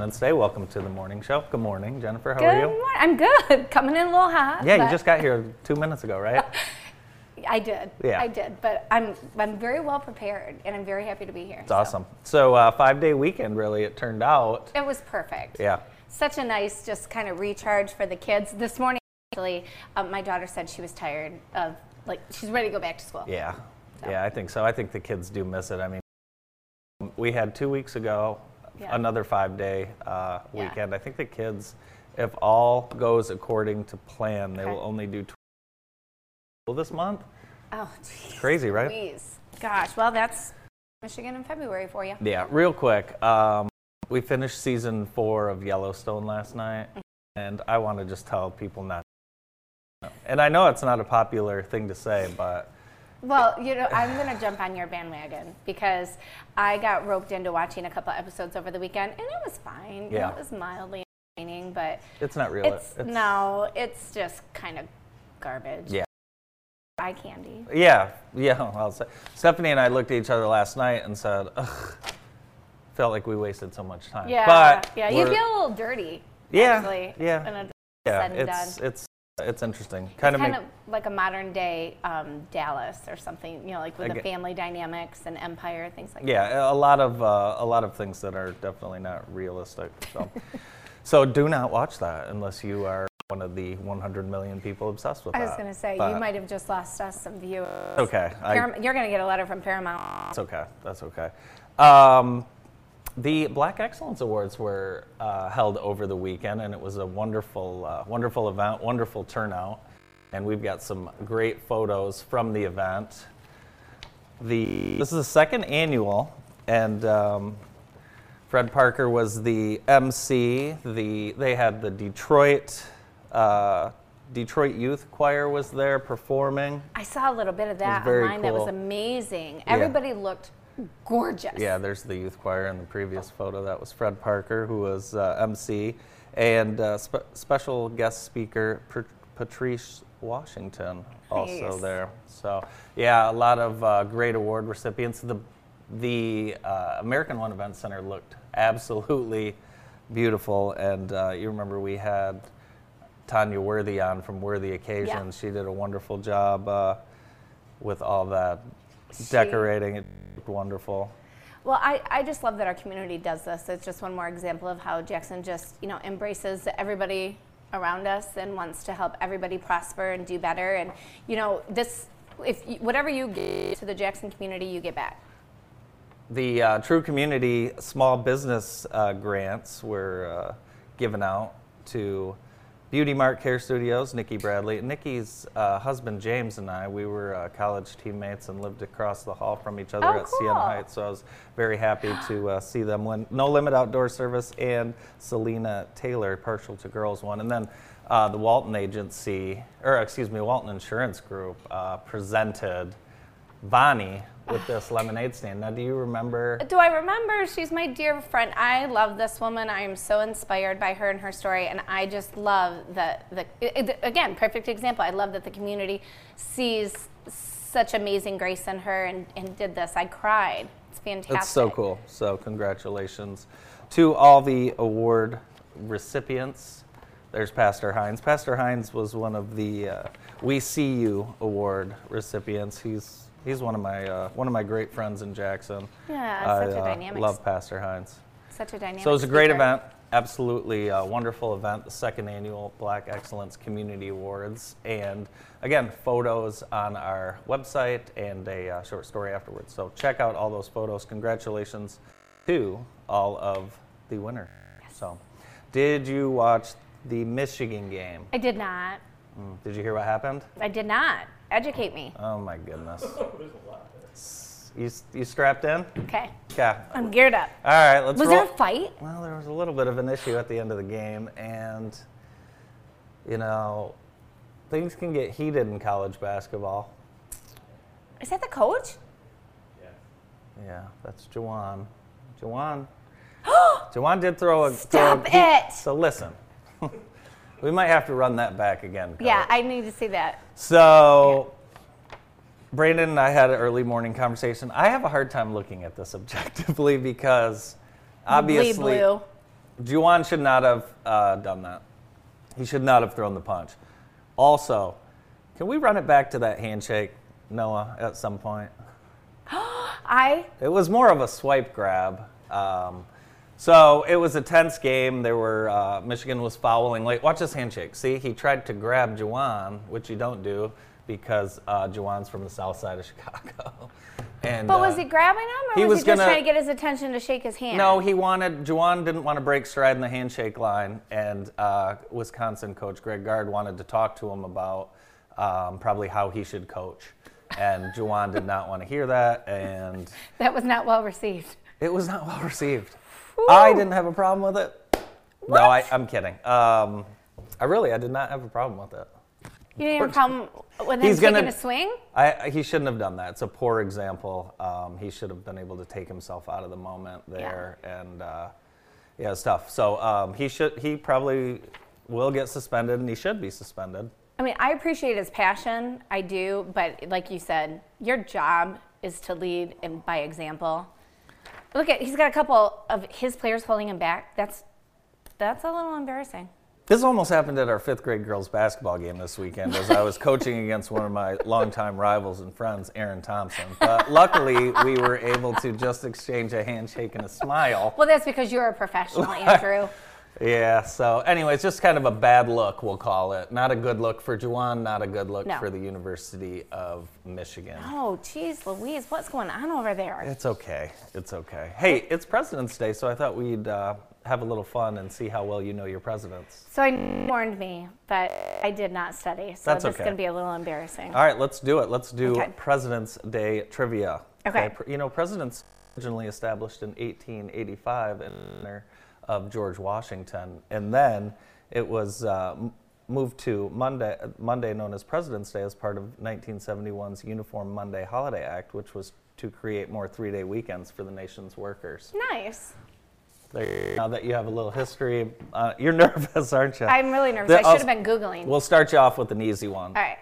morning and happy President's Day. Welcome to the morning show. Good morning, Jennifer. How Good are you? morning. I'm good. Coming in a little hot. Yeah, you just got here two minutes ago, right? I did. Yeah. I did. But I'm I'm very well prepared, and I'm very happy to be here. It's awesome. So, uh, five day weekend, really, it turned out. It was perfect. Yeah. Such a nice, just kind of recharge for the kids. This morning, actually, um, my daughter said she was tired of like she's ready to go back to school. Yeah. Yeah, I think so. I think the kids do miss it. I mean, we had two weeks ago Yeah. another five day uh, Yeah. weekend. I think the kids, if all goes according to plan, they Okay. will only do 12 this month. Oh, geez. Crazy, right? Please. Gosh. Well, that's Michigan in February for you. Yeah, real quick. Um, we finished season four of Yellowstone last night, and I want to just tell people not. And I know it's not a popular thing to say, but Well, you know, I'm going to jump on your bandwagon because I got roped into watching a couple episodes over the weekend, and it was fine. You know, Yeah. it was mildly entertaining, but it's not real. it's, no, it's just kind of garbage. Yeah. Eye candy. Yeah, yeah. I'll. Stephanie and I looked at each other last night and said, Ugh, "Felt like we wasted so much time." Yeah, but yeah. You feel a little dirty. Yeah, actually, yeah. it's yeah, said and it's done. it's it's interesting. Kind of kind make, of like a modern day um, Dallas or something, you know, like with I the family dynamics and empire, things like that. yeah, a lot of uh, a lot of things that are definitely not realistic. So, so do not watch that unless you are one of the 100 million people obsessed with that. I was going to say, But you might have just lost us some viewers. Okay, I, you're going to get a letter from Paramount. That's okay. That's okay. Um, the Black Excellence Awards were uh, held over the weekend, and it was a wonderful, uh, wonderful event, wonderful turnout, and we've got some great photos from the event. The this is the second annual, and um, Fred Parker was the MC. The they had the Detroit. Uh, Detroit Youth Choir was there performing. I saw a little bit of that online. That was cool. amazing. Everybody looked gorgeous. Yeah, there's the youth choir in the previous photo. That was Fred Parker, who was uh, MC, and uh, spe- special guest speaker Pat- Patrice Washington also Nice. there. So yeah, a lot of uh, great award recipients. The the uh, American One Event Center looked absolutely beautiful, and uh, you remember we had Tanya Worthy on from Worthy Occasions. She did a wonderful job uh, with all that She- decorating. It wonderful. Well, I, I just love that our community does this. It's just one more example of how Jackson just, you know, embraces everybody around us and wants to help everybody prosper and do better. And, you know, this, if you, whatever you give to the Jackson community, you get back. The uh, True Community Small Business uh, Grants were uh, given out to Beauty Mart Care Studios, Nikki Bradley. Nikki's uh, husband James and I, we were uh, college teammates and lived across the hall from each other Oh, at Siena cool. Heights. So I was very happy to uh, see them win No Limit Outdoor Service and Selena Taylor, partial to girls one. And then uh, the Walton Agency, or excuse me, Walton Insurance Group uh, presented Bonnie with this lemonade stand. Now, do you remember? Do I remember? She's my dear friend. I love this woman. I am so inspired by her and her story, and I just love that. The it, it- again, perfect example. I love that the community sees such amazing grace in her and, and did this. I cried. It's fantastic. It's so cool. So, congratulations to all the award recipients. There's Pastor Hines. Pastor Hines was one of the uh, We See You award recipients. He's he's one of my uh, one of my great friends in Jackson. Yeah, I such a uh, dynamic. love Pastor Hines. Such a dynamic. So it was a great speaker. event, absolutely uh, wonderful event, the second annual Black Excellence Community Awards. And again, photos on our website and a uh, short story afterwards. So check out all those photos. Congratulations to all of the winners. So, did you watch the Michigan game? I did not. Mm, Did you hear what happened? I did not. Educate me. Oh my goodness. You, you strapped in? Okay. Okay. I'm geared up. All right, let's Was roll. there a fight? Well, there was a little bit of an issue at the end of the game, and you know, things can get heated in college basketball. Is that the coach? Yeah. Yeah, that's Juwan. Juwan. Juwan did throw a. Stop throw a, it! So listen, we might have to run that back again. Yeah, I need to see that. So, Brandon and I had an early morning conversation. I have a hard time looking at this objectively because Obviously. Juwan should not have uh, done that. He should not have thrown the punch. Also, can we run it back to that handshake, Noah, at some point? I It was more of a swipe grab. Um, so it was a tense game. There were uh, Michigan was fouling late. Watch this handshake. See, he tried to grab Juwan, which you don't do because uh, Juwan's from the south side of Chicago. And But was uh, he grabbing him, or he was, was he just gonna- trying to get his attention to shake his hand? No, he wanted. Juwan didn't want to break stride in the handshake line, and uh, Wisconsin coach Greg Gard wanted to talk to him about um, probably how he should coach. And Juwan did not want to hear that, and that was not well received. it was not well received. I didn't have a problem with it. No, I, I'm kidding. Um, I really, I did not have a problem with it. You didn't have a problem with him He's taking gonna- a swing? I, I- he shouldn't have done that. It's a poor example. Um, he should have been able to take himself out of the moment there, and uh, yeah, it's tough. So um, he should. He probably will get suspended, and he should be suspended. I mean, I appreciate his passion. I do, but like you said, your job is to lead and by example. Look at he's got a couple of his players holding him back. That's that's a little embarrassing. This almost happened at our fifth grade girls basketball game this weekend as I was coaching against one of my longtime rivals and friends, Aaron Thompson. But luckily, we were able to just exchange a handshake and a smile. Well, that's because you're a professional, Andrew. Yeah, so anyways, just kind of a bad look, we'll call it. Not a good look for Juwan, not a good look No. for the University of Michigan. Oh, geez, Louise, what's going on over there? It's okay. It's okay. Hey, it's President's Day, so I thought we'd uh, have a little fun and see how well you know your presidents. So I warned me, but I did not study, so That's this is okay. going to be a little embarrassing. All right, let's do it. Let's do Okay. President's Day trivia. Okay. You know, presidents originally established in 1885 in honor of George Washington, and then it was uh, moved to Monday, Monday known as President's Day, as part of 1971's Uniform Monday Holiday Act, which was to create more three-day weekends for the nation's workers. Nice. Now that you have a little history, uh, you're nervous, aren't you? I'm really nervous. The- I should have been Googling. We'll start you off with an easy one. All right.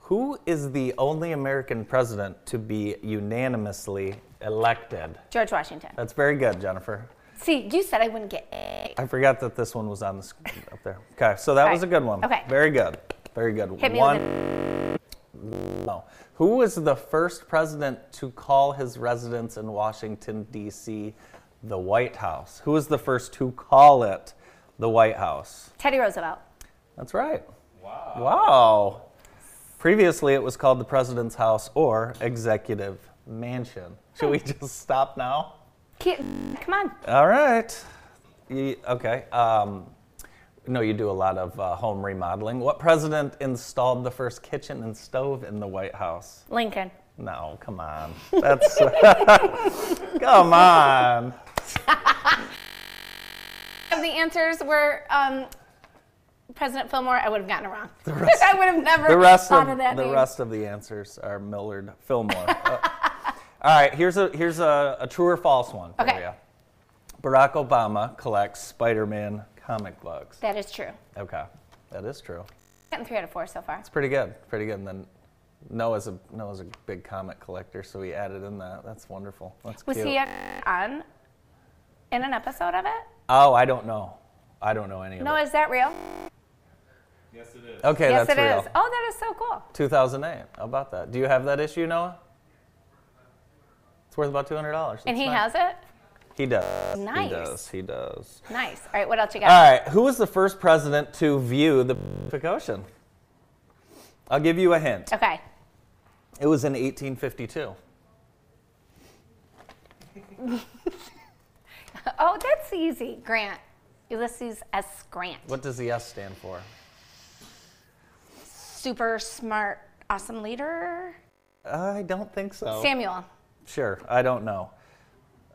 Who is the only American president to be unanimously elected? George Washington. That's very good, Jennifer. See, you said I wouldn't get A. I forgot that this one was on the sc- up there. Okay, so that was a good one. Okay. Very good. Very good. Hit me one. with no. Who was the first president to call his residence in Washington D.C. the White House? Who was the first to call it the White House? Teddy Roosevelt. That's right. Wow. Wow. Previously, it was called the President's House or Executive Mansion. Should we hmm. just stop now? Come on. All right. You- okay. Um, no, you do a lot of uh, home remodeling. What president installed the first kitchen and stove in the White House? Lincoln. No, come on. That's come on. If the answers were um, President Fillmore, I would have gotten it wrong. I would have never The rest thought of of that the name. rest of the answers are Millard Fillmore. Uh, all right, here's a here's a, a true or false one for Okay. you. Barack Obama collects Spider-Man comic books. That is true. Okay, that is true. Getting three out of four so far. It's pretty good, pretty good. And then Noah's a Noah's a big comic collector, so he added in that. That's wonderful. That's Was cute. he on in an episode of it? oh, I don't know. I don't know any of No, is that real? Yes, it is. Okay, yes, that's it real. is. Oh, that is so cool. 2008. How about that? Do you have that issue, Noah? It's worth about two hundred dollars. And he has it? He does. Nice. He does. He does. Nice. All right, what else you got? All right. Who was the first president to view the Pacific Ocean? I'll give you a hint. Okay. It was in 1852. Oh, that's easy. Grant. Ulysses S. Grant. What does the S stand for? Super smart, awesome leader. I don't think so. Samuel. Sure. I don't know.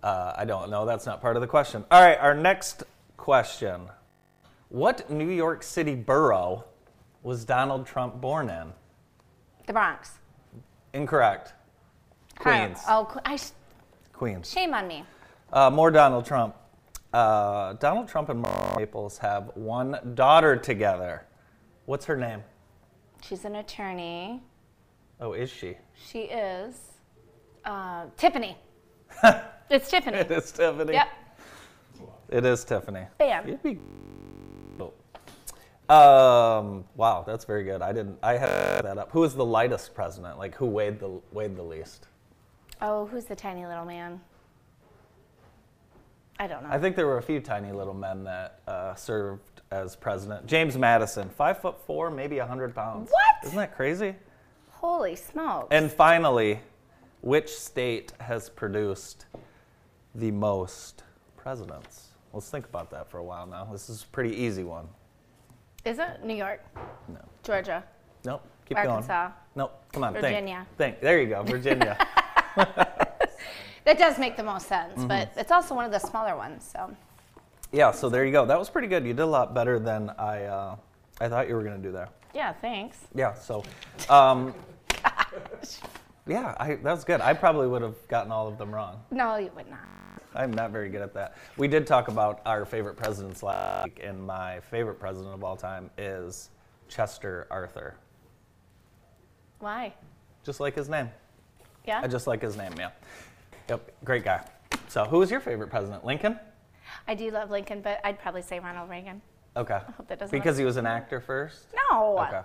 Uh, I don't know. That's not part of the question. All right. Our next question. What New York City borough was Donald Trump born in? The Bronx. Incorrect. Queens. Oh, Qu- I, sh- Queens. shame on me. Uh, more Donald Trump. Uh, Donald Trump and Marla Maples have one daughter together. What's her name? She's an attorney. Oh, is she? She is uh, Tiffany. it's Tiffany. It is Tiffany. Yep. It is Tiffany. Bam. Um. Wow, that's very good. I didn't. I had that up. Who is the lightest president? Like who weighed the weighed the least? Oh, who's the tiny little man? I don't know. I think there were a few tiny little men that uh, served as president. James Madison, five foot four, maybe hundred pounds. What? Isn't that crazy? Holy smokes. And finally, which state has produced the most presidents? Let's think about that for a while now. This is a pretty easy one. Is it New York? No. Georgia? Nope. Keep going. Arkansas? going. Nope. Come on. Virginia. Think. think. There you go. Virginia. That does make the most sense, Mm-hmm. but it's also one of the smaller ones. So yeah. So there you go. That was pretty good. You did a lot better than I uh, I thought you were going to do there. yeah, thanks. Yeah. So. Um, yeah, I, that was good. I probably would have gotten all of them wrong. No, you would not. I'm not very good at that. We did talk about our favorite presidents last week, and my favorite president of all time is Chester Arthur. Why? Just like his name. Yeah. I just like his name, yeah. Yep, great guy. So, who was your favorite president? Lincoln? I do love Lincoln, but I'd probably say Ronald Reagan. Okay. I hope that doesn't Because he was an actor first? No, Okay.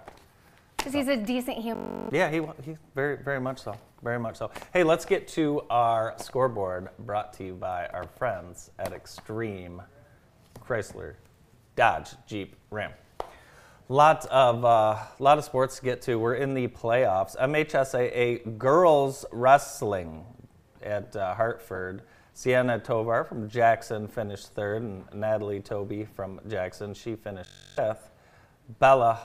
Because he's a decent human. Yeah, he, wa- he very, very much so. Very much so. Hey, let's get to our scoreboard brought to you by our friends at Extreme Chrysler, Dodge, Jeep, Ram. Lot of uh, lot of sports to get to. We're in the playoffs. MHSAA girls wrestling at uh, Hartford. Sienna Tovar from Jackson finished third, and Natalie Toby from Jackson she finished fifth. Bella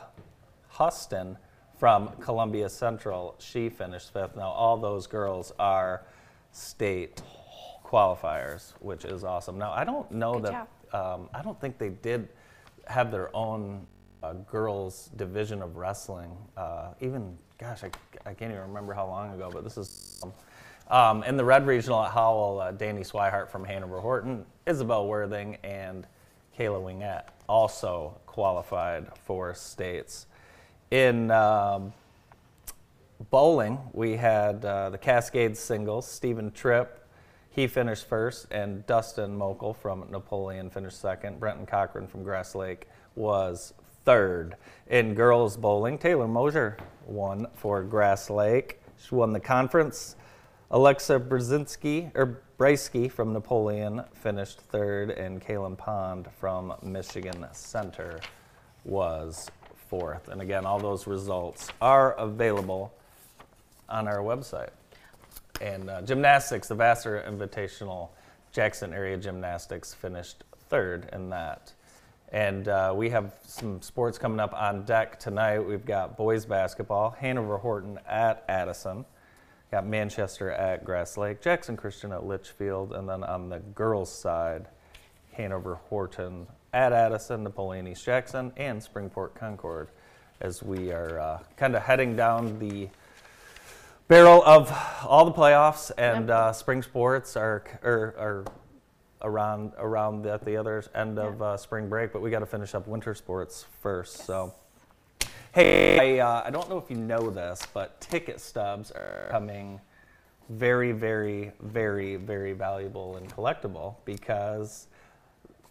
Huston from Columbia Central she finished fifth. Now all those girls are state qualifiers, which is awesome. Now I don't know Good that um, I don't think they did have their own uh, girls division of wrestling. Uh, even, gosh, I, I can't even remember how long ago, but this is. Um, in the Red Regional at Howell, uh, Danny Swihart from Hanover Horton, Isabel Worthing, and Kayla Wingett also qualified for states. In um, bowling, we had uh, the Cascade singles, Stephen Tripp, he finished first, and Dustin Mokel from Napoleon finished second. Brenton Cochran from Grass Lake was third. In girls bowling, Taylor Mosier won for Grass Lake. She won the conference. Alexa Brzezinski or Breisky from Napoleon finished third, and Kaylin Pond from Michigan Center was And again, all those results are available on our website. And uh, gymnastics, the Vassar Invitational Jackson Area Gymnastics finished third in that. And uh, we have some sports coming up on deck tonight. We've got boys basketball, Hanover Horton at Addison, got Manchester at Grass Lake, Jackson Christian at Litchfield, and then on the girls' side, Hanover Horton at Addison, Napoleon East Jackson, and Springport Concord as we are uh, kind of heading down the barrel of all the playoffs and Yep. uh, spring sports are, are, are around around the, at the other end of uh, spring break, but we got to finish up winter sports first. So, hey, I, uh, I don't know if you know this, but ticket stubs are coming very, very, very, very valuable and collectible because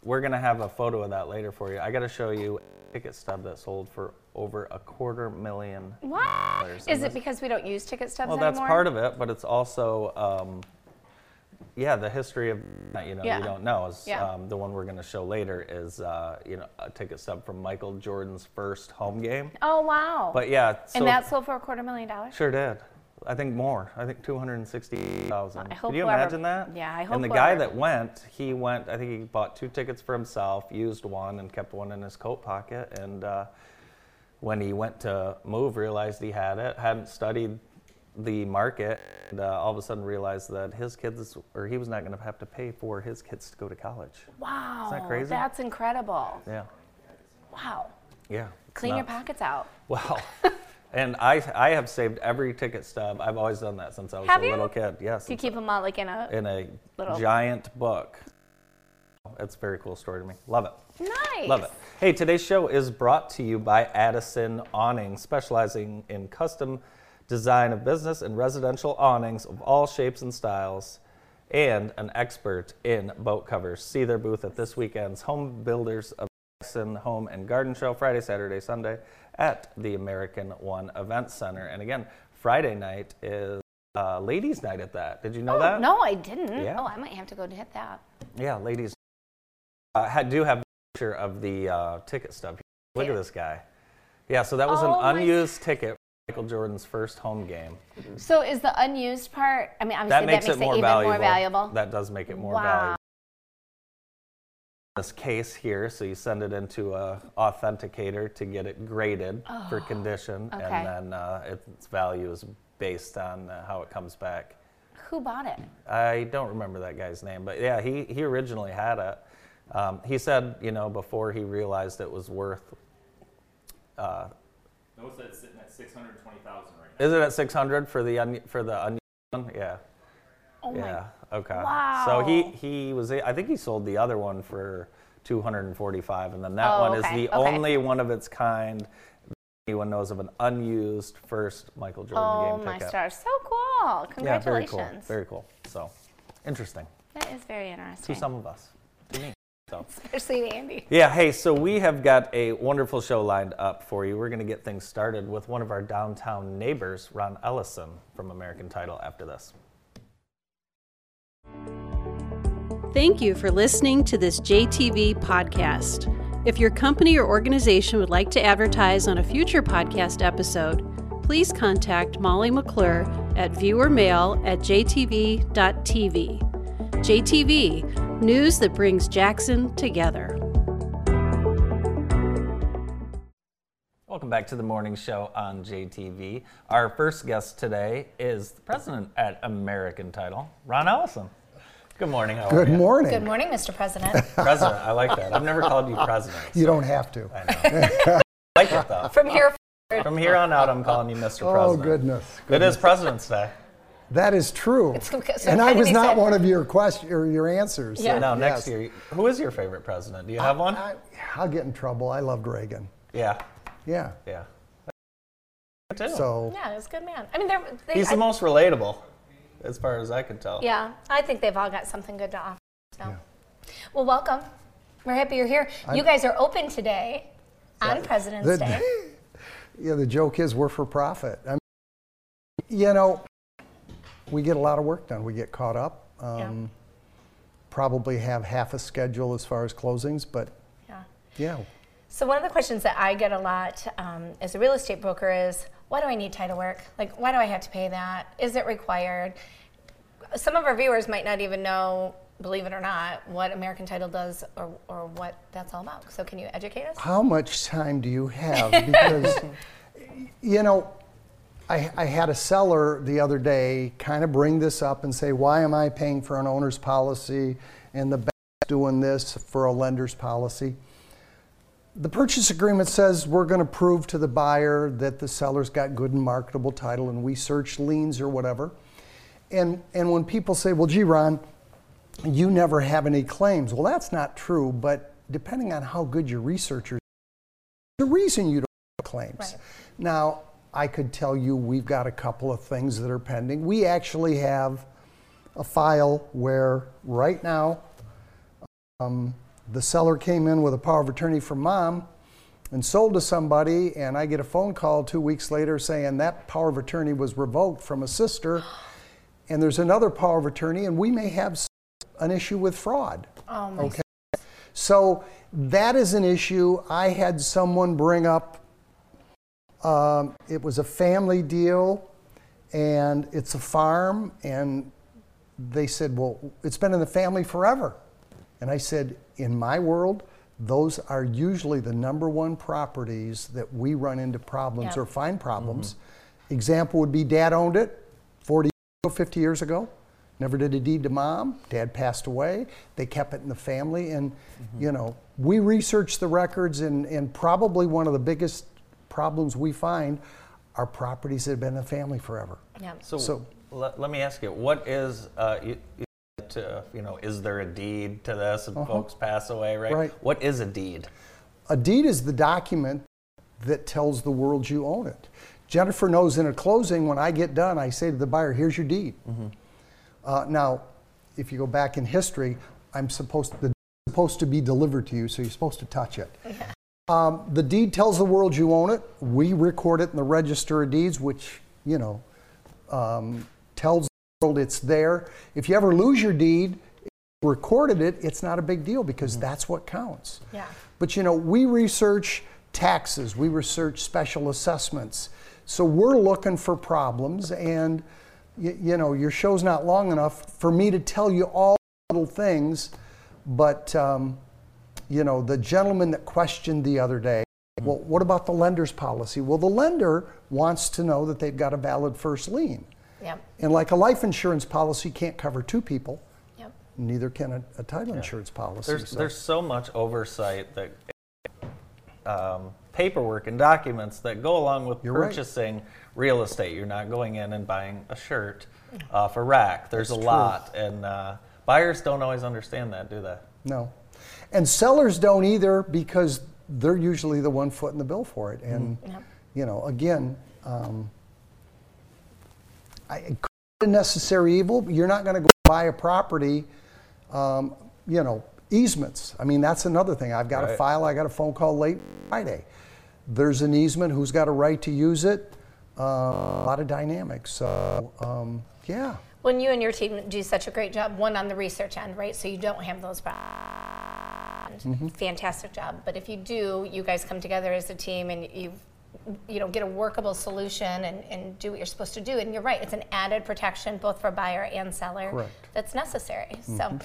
we're gonna have a photo of that later for you. I got to show you a ticket stub that sold for over a quarter million What? And Is it because we don't use ticket stubs well, anymore? that's part of it, but it's also, um, yeah, the history of that you know Yeah. you don't know is Yeah. um, the one we're going to show later is uh, you know a ticket stub from Michael Jordan's first home game. Oh wow! But yeah, so and that sold for a quarter million dollars. sure did. I think more. I think two hundred sixty thousand. I Could you whoever- imagine that? yeah, I hope And the guy that went, he went. I think he bought two tickets for himself, used one, and kept one in his coat pocket. And uh, when he went to move, realized he had it. Hadn't studied the market, and uh, all of a sudden realized that his kids, or he was not going to have to pay for his kids to go to college. Wow, is that crazy? That's incredible. Yeah, Wow, yeah. clean your pockets out. Wow. and I, I have saved every ticket stub. I've always done that since I was Have a you? little kid. Yes. Do you keep them all like in a in a Little- giant book. It's a very cool story to me. Love it. nice? Love it. Hey, today's show is brought to you by Addison Awning, specializing in custom design of business and residential awnings of all shapes and styles. and an expert in boat covers. See their booth at this weekend's Home Builders of Jackson Home and Garden Show, Friday, Saturday, Sunday at the American One Event Center. And again, Friday night is uh, ladies' night at that. Did you know Oh, that? no, I didn't. Yeah. Oh, I might have to go to hit that. Yeah, ladies. Uh, do have a picture of the uh, ticket stub. Look at this guy. Yeah, so that was Oh an unused ticket Michael Jordan's first home game. So is the unused part? I mean, obviously That makes, it, more, even valuable. more valuable. That does make it more Wow. valuable. This case here, so you send it into a authenticator to get it graded for condition, Oh, okay. and then uh, its value is based on uh, how it comes back. Who bought it? I don't remember that guy's name, but yeah, he, he originally had it. Um, he said, you know, before he realized it was worth, uh, Notice that it's sitting at 620,000 right now. is it at 600 for the onion, for the onion? one? Yeah, Oh yeah, okay. Wow. So he, he was, I think he sold the other one for 245, and then that Oh, one is the okay. only one of its kind anyone knows of an unused first Michael Jordan Oh game Oh my ticket. stars! So cool! Congratulations. Yeah, very cool, very cool. So, interesting That is very interesting. to some of us, to me. So. Especially Andy. Yeah, hey, so we have got a wonderful show lined up for you. We're going to get things started with one of our downtown neighbors, Ron Ellison from American Title, after this. Thank you for listening to this JTV podcast. If your company or organization would like to advertise on a future podcast episode, please contact Molly McClure at viewermail at jtv.tv. JTV, news that brings Jackson together. Welcome back to the morning show on JTV. Our first guest today is the president at American Title, Ron Ellison. Good morning. How Good are you? morning. Good morning, Mr. President. President. I like that. I've never called you president. You don't have to. I know. I like it though. From here, From here on out, I'm calling you Mr. Oh, President. Oh goodness. It is President's Day. That is true. so and I was not said- one of your question or your answers. Yeah. so Now, next yes. year, who is your favorite president? Do you have one? I, I'll get in trouble. I loved Reagan. Yeah, Yeah. yeah. Me Too. So yeah, it's a good man. I mean, they're, they, He's I- the most relatable, as far as I can tell. Yeah, I think they've all got something good to offer. So. Well, welcome. We're happy you're here. you guys are open today on President's the, Day. yeah, the joke is we're for profit. I mean, you know, we get a lot of work done. We get caught up. Um, Probably have half a schedule as far as closings, but Yeah. yeah. So one of the questions that I get a lot um, as a real estate broker is, why do I need title work? Like, why do I have to pay that? Is it required? Some of our viewers might not even know, believe it or not, what American Title does or, or what that's all about. So can you educate us? How much time do you have? Because, you know, I, I had a seller the other day kind of bring this up and say, why am I paying for an owner's policy and the bank's doing this for a lender's policy? The purchase agreement says we're going to prove to the buyer that the seller's got good and marketable title and we search liens or whatever. And, and when people say, well, gee, Ron, you never have any claims. Well, that's not true, but depending on how good your researchers the reason you don't have claims. Right. Now, I could tell you we've got a couple of things that are pending. We actually have a file where right now um, the seller came in with a power of attorney from mom and sold to somebody, and I get a phone call two weeks later saying that power of attorney was revoked from a sister, and there's another power of attorney, and we may have an issue with fraud. Oh, my Okay. So that is an issue. I had someone bring up, um, it was a family deal and it's a farm. And they said, well, it's been in the family forever. And I said, in my world, those are usually the number one properties that we run into problems Yeah. or find problems. Example would be dad owned it 40, 50 years ago. Never did a deed to mom. Dad passed away. They kept it in the family. And, you know, we research the records, and, and probably one of the biggest problems we find are properties that have been in the family forever. Yeah. So, So- let, let me ask you, what is, uh, you, you, to, you know, is there a deed to this and folks pass away, right? Uh-huh. Right. What is a deed? A deed is the document that tells the world you own it. Jennifer knows in a closing, when I get done, I say to the buyer, here's your deed. Uh, now, if you go back in history, I'm supposed the supposed to be delivered to you, so you're supposed to touch it. Um, the deed tells the world you own it. We record it in the Register of Deeds, which you know um, tells the world it's there. If you ever lose your deed, recorded it, it's not a big deal because that's what counts. Yeah. But you know, we research taxes, we research special assessments. So we're looking for problems, and y- you know, your show's not long enough for me to tell you all little things. But um, you know, the gentleman that questioned the other day, well, what about the lender's policy? Well, the lender wants to know that they've got a valid first lien. Yep. And like a life insurance policy can't cover two people, Yep. neither can a, a title insurance policy. There's so- there's so much oversight that um, paperwork and documents that go along with You're right. purchasing real estate. You're not going in and buying a shirt off a rack. There's a true. lot, and uh, buyers don't always understand that, do they? No. And sellers don't either because they're usually the one foot in the bill for it. And, Yep. you know, again, um, I, it could be a necessary evil. You're not going to go buy a property, um, you know, easements. I mean, that's another thing. I've got a file, I got a phone call late Friday. There's an easement, who's got a right to use it? Uh, a lot of dynamics. So, um, yeah. When you and your team do such a great job, one on the research end, right? So you don't have those. Mm-hmm. Fantastic job. But if you do, you guys come together as a team and you, you know, get a workable solution and, and do what you're supposed to do. And you're right, it's an added protection both for buyer and seller. Correct. That's necessary. Mm-hmm. So,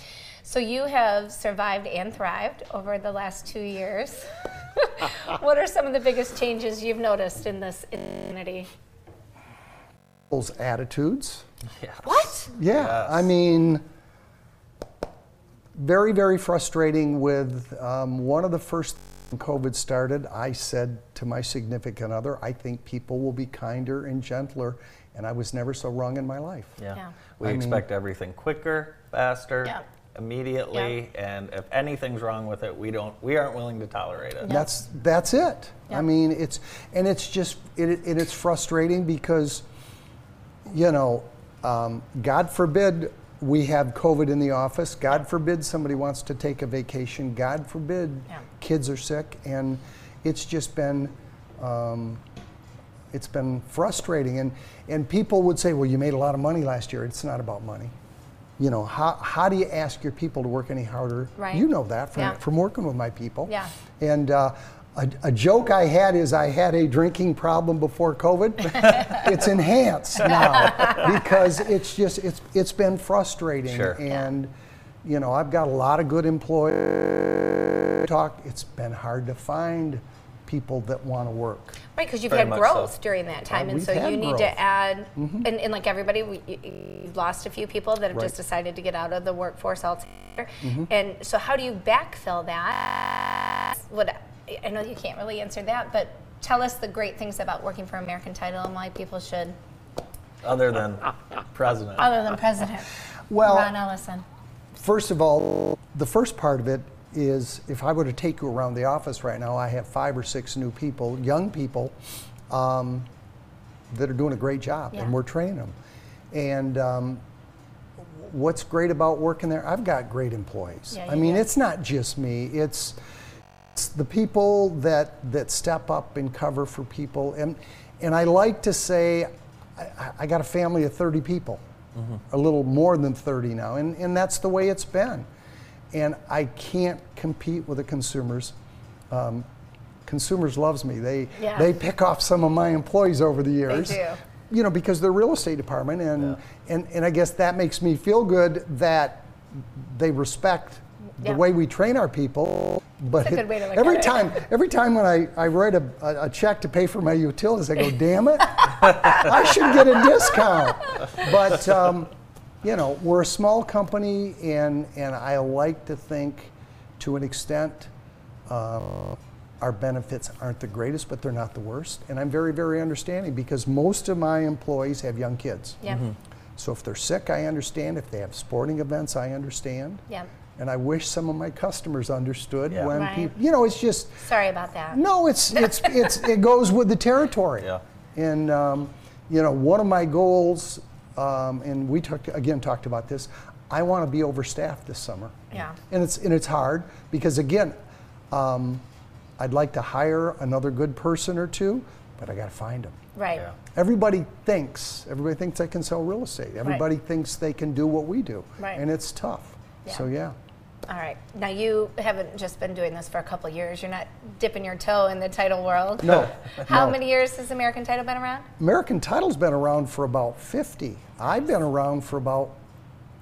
so you have survived and thrived over the last two years. what are some of the biggest changes you've noticed in this community? People's attitudes. Yeah. What? Yeah, I mean, very, very frustrating with um, one of the first when COVID started, I said to my significant other, I think people will be kinder and gentler, and I was never so wrong in my life. Yeah. Yeah. We I mean- expect everything quicker, faster, Yeah. immediately, and if anything's wrong with it, we don't we aren't willing to tolerate it. That's that's it. Yeah. I mean, it's and it's just it, it, it's frustrating because, you know, um, God forbid we have COVID in the office. God forbid somebody wants to take a vacation. God forbid Yeah. kids are sick, and it's just been. Um, it's been frustrating, and and people would say, "Well, you made a lot of money last year." It's not about money. You know, how, how do you ask your people to work any harder? Right. You know that from, Yeah. from working with my people. Yeah. And uh, a, a joke I had is I had a drinking problem before COVID. it's enhanced now because it's just it's it's been frustrating. Sure. And you know I've got a lot of good employees. Talk. It's been hard to find people that want to work. Right, because you've Very had growth so. during that time, and so had you need growth. to add, mm-hmm. and, and like everybody, we, you, you've lost a few people that have just decided to get out of the workforce altogether. Mm-hmm. And so, how do you backfill that? What I know you can't really answer that, but tell us the great things about working for American Title and why people should, Other than president. other than President Well, Ron Ellison. First of all, the first part of it is if I were to take you around the office right now, I have five or six new people, young people, um, that are doing a great job, Yeah. and we're training them. And um, what's great about working there? I've got great employees. Yeah, I mean, do. it's not just me. It's it's the people that that step up and cover for people, and and I like to say, I, I got a family of 30 people, a little more than 30 now, and and that's the way it's been, and I can't compete with the consumers. Um, consumers loves me. They Yeah. they pick off some of my employees over the years. do. You know, because they're real estate department, and Yeah. and and I guess that makes me feel good that they respect the Yeah. way we train our people. But a good way to look every at it. time, every time when I, I write a, a, a check to pay for my utilities, I go, damn it, I should get a discount. But um, you know, we're a small company, and and I like to think, to an extent, uh, our benefits aren't the greatest, but they're not the worst. And I'm very, very understanding because most of my employees have young kids. Yeah, So if they're sick, I understand. If they have sporting events, I understand. yeah. And I wish some of my customers understood Yeah. when Right. people, you know, it's just Sorry about that. no, it's it's it's it goes with the territory. Yeah. And um, you know, one of my goals um, and we talked again talked about this. I want to be overstaffed this summer. Yeah. And it's and it's hard because again, um, I'd like to hire another good person or two, but I got to find them. Right. Yeah. Everybody thinks everybody thinks they can sell real estate. Everybody thinks they can do what we do, Right. and it's tough. Yeah. So yeah. All right. Now you haven't just been doing this for a couple years. You're not dipping your toe in the title world. No. How no. many years has American Title been around? American Title's been around for about 50. I've been around for about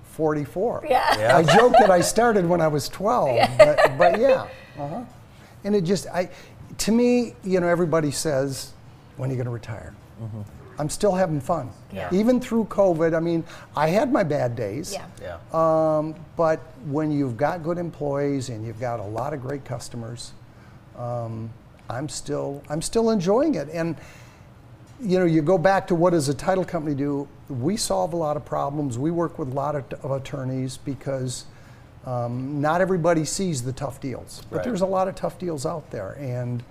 44. Yeah. Yeah. I joke that I started when I was 12, but, but yeah. Uh-huh. And it just, I, to me, you know, everybody says, when are you going to retire? I'm still having fun. Yeah. Even through COVID, I mean, I had my bad days. Yeah. Yeah. Um, but when you've got good employees and you've got a lot of great customers, um, I'm still I'm still enjoying it. And you know, you go back to what does a title company do? We solve a lot of problems. We work with a lot of, of attorneys because um, not everybody sees the tough deals, but Right. there's a lot of tough deals out there. And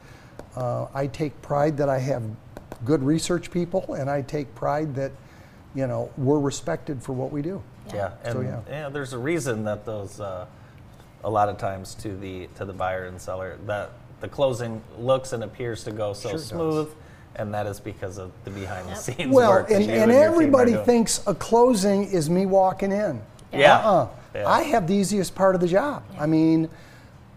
uh, I take pride that I have good research people, and I take pride that you know we're respected for what we do. Yeah, and So, yeah. yeah. there's a reason that those uh, a lot of times to the to the buyer and seller that the closing looks and appears to go so Sure it does. smooth, and that is because of the behind the scenes Well, work. that and, and your team are everybody thinks a closing is me walking in. Yeah. Uh-uh. Yeah. I have the easiest part of the job. I mean,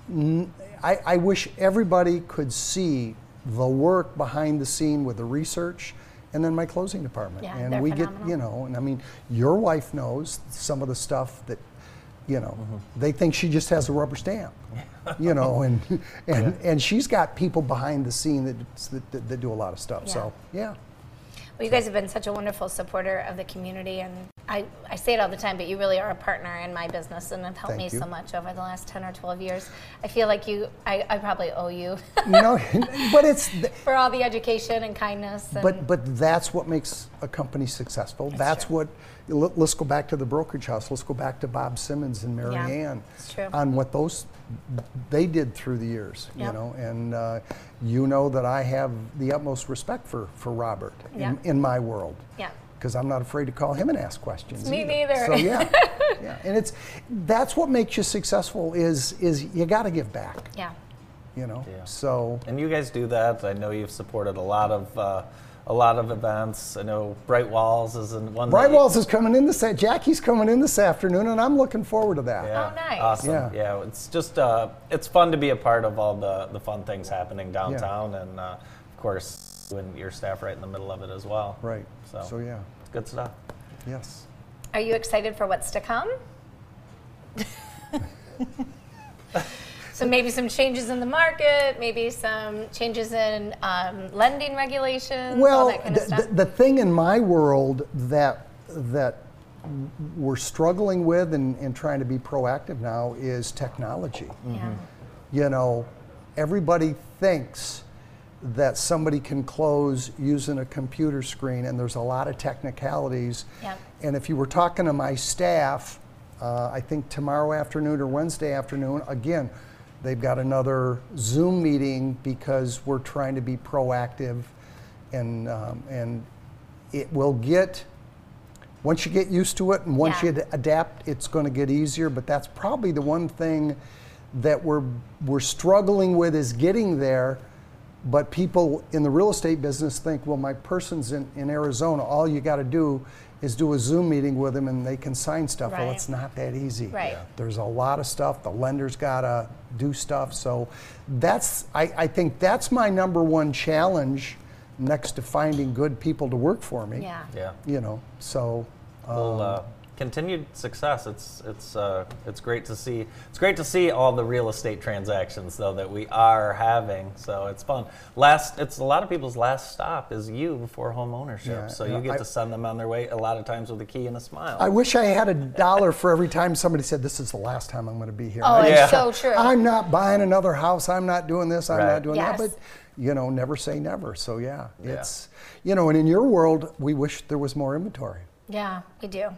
n- I, I wish everybody could see the work behind the scene with the research and then my closing department. Yeah, and we phenomenal. get, you know, and I mean, your wife knows some of the stuff that, you know, mm-hmm. they think she just has a rubber stamp. You know, and and, and she's got people behind the scene that, that, that, that do a lot of stuff. So, yeah. Well, you guys have been such a wonderful supporter of the community, and I, I say it all the time, but you really are a partner in my business and have helped Thank me you. so much over the last 10 or 12 years. I feel like you, I, I probably owe you no, but it's for all the education and kindness. And, but but that's what makes a company successful. That's, true. what. let- Let's go back to the brokerage house. Let's go back to Bob Simmons and Mary Yeah, Ann on what those they did through the years. You know, and uh, you know that I have the utmost respect for for Robert Yeah. in, in my world. Yeah. Because I'm not afraid to call him and ask questions. Me either. neither. So yeah, yeah, and it's that's what makes you successful. Is is you got to give back. yeah. You know. Yeah. So And you guys do that. I know you've supported a lot of uh, a lot of events. I know Bright Walls is in one. Bright you- Walls is coming in this. Jackie's coming in this afternoon, and I'm looking forward to that. Yeah. Oh, nice. Awesome. Yeah. Yeah. it's just uh, it's fun to be a part of all the the fun things happening downtown, and uh, of course, when your staff right in the middle of it as well. Right. So, So yeah. it's good stuff. Yes. Are you excited for what's to come? so maybe some changes in the market, maybe some changes in um, lending regulations, all Well, that kind of the, stuff. the, the thing in my world that that we're struggling with and, and trying to be proactive now is technology. yeah. You know, everybody thinks that somebody can close using a computer screen, and there's a lot of technicalities. Yep. And if you were talking to my staff, uh, I think tomorrow afternoon or Wednesday afternoon, again, they've got another Zoom meeting because we're trying to be proactive, and um, and it will get. Once you get used to it and once Yeah. you adapt, it's going to get easier. But that's probably the one thing that we're we're struggling with is getting there. But people in the real estate business think, well, my person's in, in Arizona. All you got to do is do a Zoom meeting with them and they can sign stuff. Well, it's not that easy. Right. Yeah. There's a lot of stuff. The lender's got to do stuff. So that's I, I think that's my number one challenge next to finding good people to work for me. Yeah. Yeah. You know, so Well, uh, continued success. It's it's uh, it's great to see. It's great to see all the real estate transactions though that we are having. So it's fun. Last, it's a lot of people's last stop is you before home ownership. Yeah, so yeah, you get I- to send them on their way a lot of times with a key and a smile. I wish I had a dollar for every time somebody said, "This is the last time I'm going to be here." Oh, I- it's Yeah. so true. I'm not buying another house. I'm not doing this. I'm Right. not doing Yes. that. But you know, never say never. So yeah, Yeah. it's you know, and in your world, we wish there was more inventory. Yeah, we do.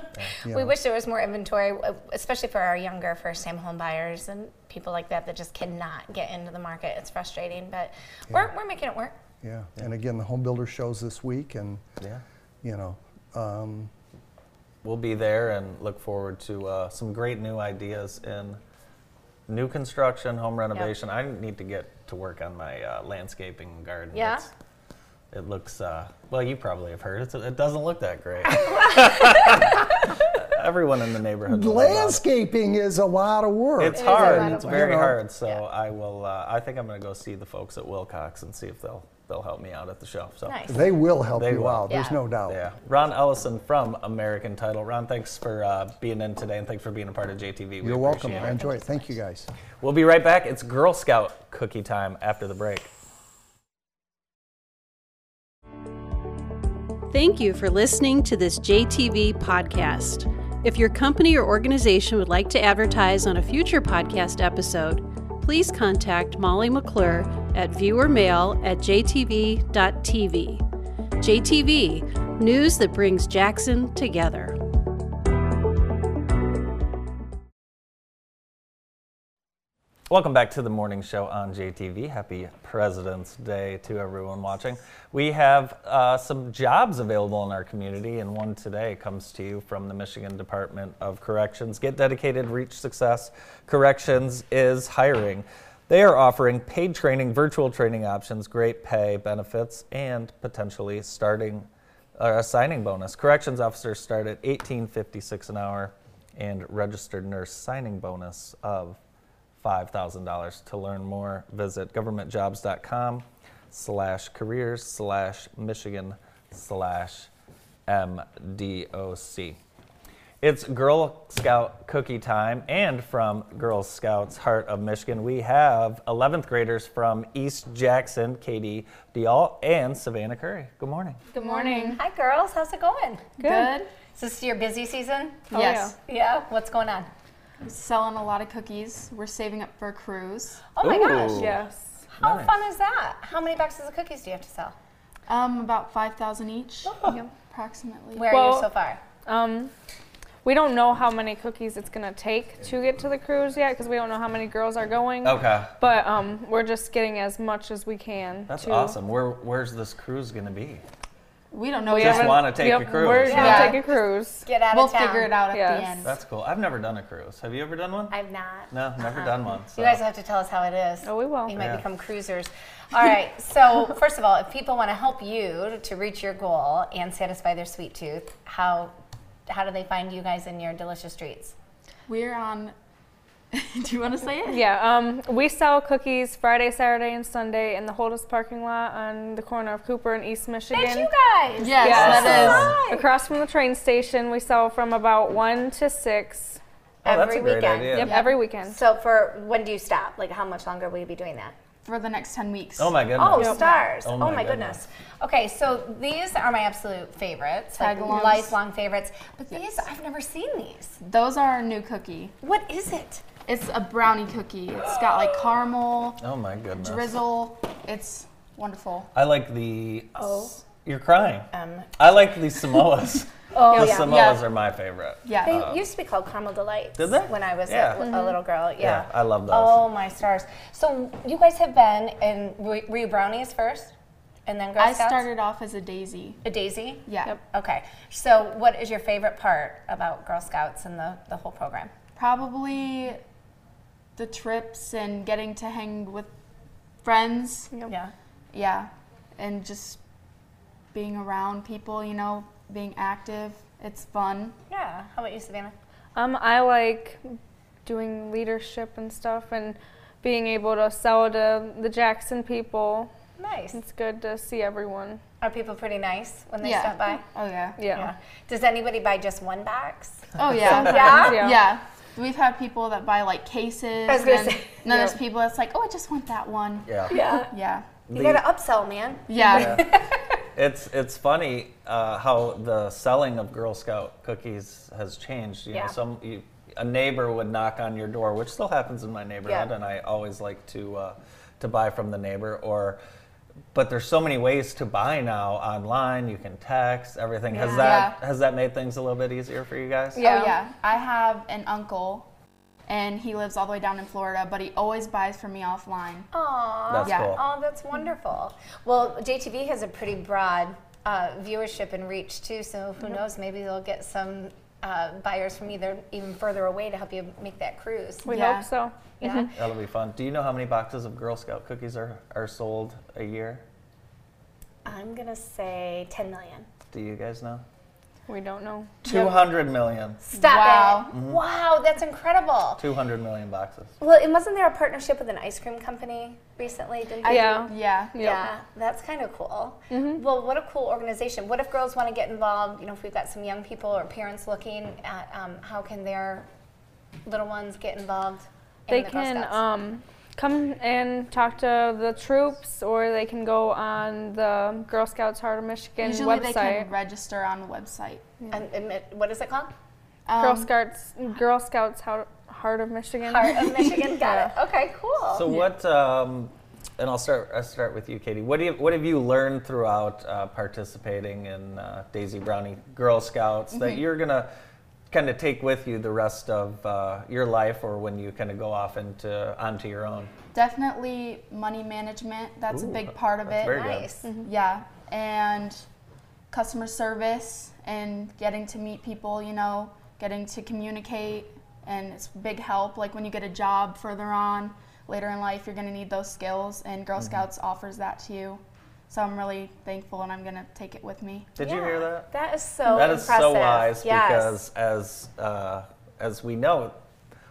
we wish there was more inventory, especially for our younger first-time home buyers and people like that that just cannot get into the market. It's frustrating, but we're, we're making it work. Yeah. And again, the home builder shows this week, and yeah. you know, um, we'll be there and look forward to uh, some great new ideas in new construction, home renovation. I need to get to work on my uh, landscaping garden. Yeah? It's- it looks uh, well. You probably have heard it's, it doesn't look that great. Everyone in the neighborhood. knows about. Landscaping is a lot of work. It's is a lot hard. It's very You know. hard. So I will. Uh, I think I'm going to go see the folks at Wilcox and see if they'll they'll help me out at the show. So Nice. They will help They you will. out. There's no doubt. yeah, Ron Ellison from American Title. Ron, thanks for uh, being in today and thanks for being a part of JTV. We You're welcome. appreciate I it. enjoy it. Thank you guys. We'll be right back. It's Girl Scout cookie time after the break. Thank you for listening to this JTV podcast. If your company or organization would like to advertise on a future podcast episode, please contact Molly McClure at viewermail at jtv.tv. JTV, news that brings Jackson together. Welcome back to the morning show on JTV. Happy President's Day to everyone watching. We have uh, some jobs available in our community, and one today comes to you from the Michigan Department of Corrections. Get dedicated, reach success. Corrections is hiring. They are offering paid training, virtual training options, great pay, benefits, and potentially starting uh, a signing bonus. Corrections officers start at 18.56 an hour, and registered nurse signing bonus of $5,000. To learn more, visit governmentjobs.com slash careers slash Michigan slash MDOC. It's Girl Scout cookie time, and from Girl Scouts Heart of Michigan, we have 11th graders from East Jackson, Katie Dial and Savannah Curry. Good morning. Good morning. Hi, girls. How's it going? Good. Is this your busy season? Oh, yes. Yeah. What's going on? Selling a lot of cookies. We're saving up for a cruise. Oh my gosh. Yes. How Nice. fun is that? How many boxes of cookies do you have to sell? Um, about 5,000 each, approximately. Where are you so far? Um, we don't know how many cookies it's gonna take to get to the cruise yet because we don't know how many girls are going. Okay. But um, we're just getting as much as we can. That's to- awesome. Where, where's this cruise going to be? We don't know We yet. Just wanna take yep, a cruise. We're gonna take a cruise. Get out We'll of town. We'll figure it out at Yes. the end. That's cool. I've never done a cruise. Have you ever done one? I've not. No, never done one. So. You guys have to tell us how it is. Oh, we will. You might Yeah. become cruisers. All right. So first of all, if people want to help you to reach your goal and satisfy their sweet tooth, how how do they find you guys in your delicious treats? We're on. Do you want to say it? Yeah, um, we sell cookies Friday, Saturday, and Sunday in the Holdus parking lot on the corner of Cooper and East Michigan. Thank you guys. Yes, Yes. that is. Across from the train station, we sell from about one to six. Oh, that's Every a great weekend. idea. Yep, Yeah. every weekend. So for when do you stop? Like how much longer will you be doing that? For the next 10 weeks. Oh my goodness. Oh, stars. Oh Oh, my my goodness. goodness. Okay, so these are my absolute favorites, like lifelong favorites. But these, I've never seen these. Those are our new cookie. What is it? It's a brownie cookie. It's got like caramel, Oh my goodness. drizzle. It's wonderful. I like the. Oh. You're crying. Um, I like the Samoas. oh, the yeah. Samoas Yeah. are my favorite. Yeah. They used to be called Caramel Delights. Did they? When I was Yeah. a, a little girl. Yeah. Yeah, I love those. Oh, my stars. So you guys have been in, were were you brownies first? And then Girl I Scouts? started off as a daisy. A daisy? Yeah. Yep. Okay. So what is your favorite part about Girl Scouts and the, the whole program? Probably the trips and getting to hang with friends. Yeah. Yeah. And just being around people, you know, being active. It's fun. Yeah. How about you, Savannah? Um, I like doing leadership and stuff and being able to sell to the Jackson people. Nice. It's good to see everyone. Are people pretty nice when they yeah. stop by? Oh yeah. Yeah. Does anybody buy just one box? Oh yeah. Yeah? Yeah. Yeah. We've had people that buy like cases. I was gonna and then, say. and then there's people that's like, oh, I just want that one. Yeah. Yeah. Yeah. You gotta upsell, man. Yeah. It's it's funny uh, how the selling of Girl Scout cookies has changed. You Yeah. know, some you, a neighbor would knock on your door, which still happens in my neighborhood, Yeah. and I always like to uh, to buy from the neighbor. Or, but there's so many ways to buy now online. You can text everything. Has that Yeah. has that made things a little bit easier for you guys? Yeah. Oh yeah. I have an uncle, and he lives all the way down in Florida, but he always buys from me offline. Aw. That's Yeah. cool. Oh, that's wonderful. Well, JTV has a pretty broad uh, viewership and reach too, so who knows? Maybe they'll get some uh, buyers from either even further away to help you make that cruise. We Yeah. hope so. Yeah. That'll be fun. Do you know how many boxes of Girl Scout cookies are, are sold a year? I'm gonna say 10 million. Do you guys know? We don't know. 200 million. Stop Wow. it! Wow, that's incredible. 200 million boxes. Well, and wasn't there a partnership with an ice cream company recently? Didn't they? Yeah. Yeah. Yeah, that's kind of cool. Well, what a cool organization. What if girls want to get involved? You know, if we've got some young people or parents looking at um, how can their little ones get involved? in They the Girl can Scouts? um, come and talk to the troops, or they can go on the Girl Scouts Heart of Michigan Usually they website. can register on the website. and, and what is it called? Girl Um, Scouts, Girl Scouts Heart Heart of Michigan. Heart of Michigan. Got it. Okay, cool. So what? Um, and I'll start. I'll start with you, Katie. What do you, What have you learned throughout uh, participating in uh, Daisy Brownie Girl Scouts that you're gonna kind of take with you the rest of uh, your life, or when you kind of go off into onto your own? Definitely money management. That's Ooh, a big part of that's it. very good. nice. Yeah, and customer service and getting to meet people, you know, getting to communicate, and it's big help. Like when you get a job further on, later in life, you're going to need those skills, and Girl Mm-hmm. Scouts offers that to you. So I'm really thankful, and I'm going to take it with me. Did you hear that? That is so That is impressive. so wise yes. because as uh, as we know,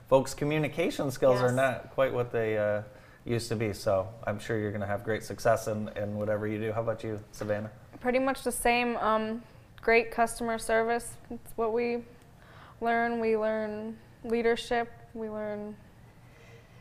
folks' communication skills are not quite what they uh, used to be. So I'm sure you're going to have great success in, in whatever you do. How about you, Savannah? Pretty much the same. Um, great customer service. It's what we learn. We learn leadership. We learn.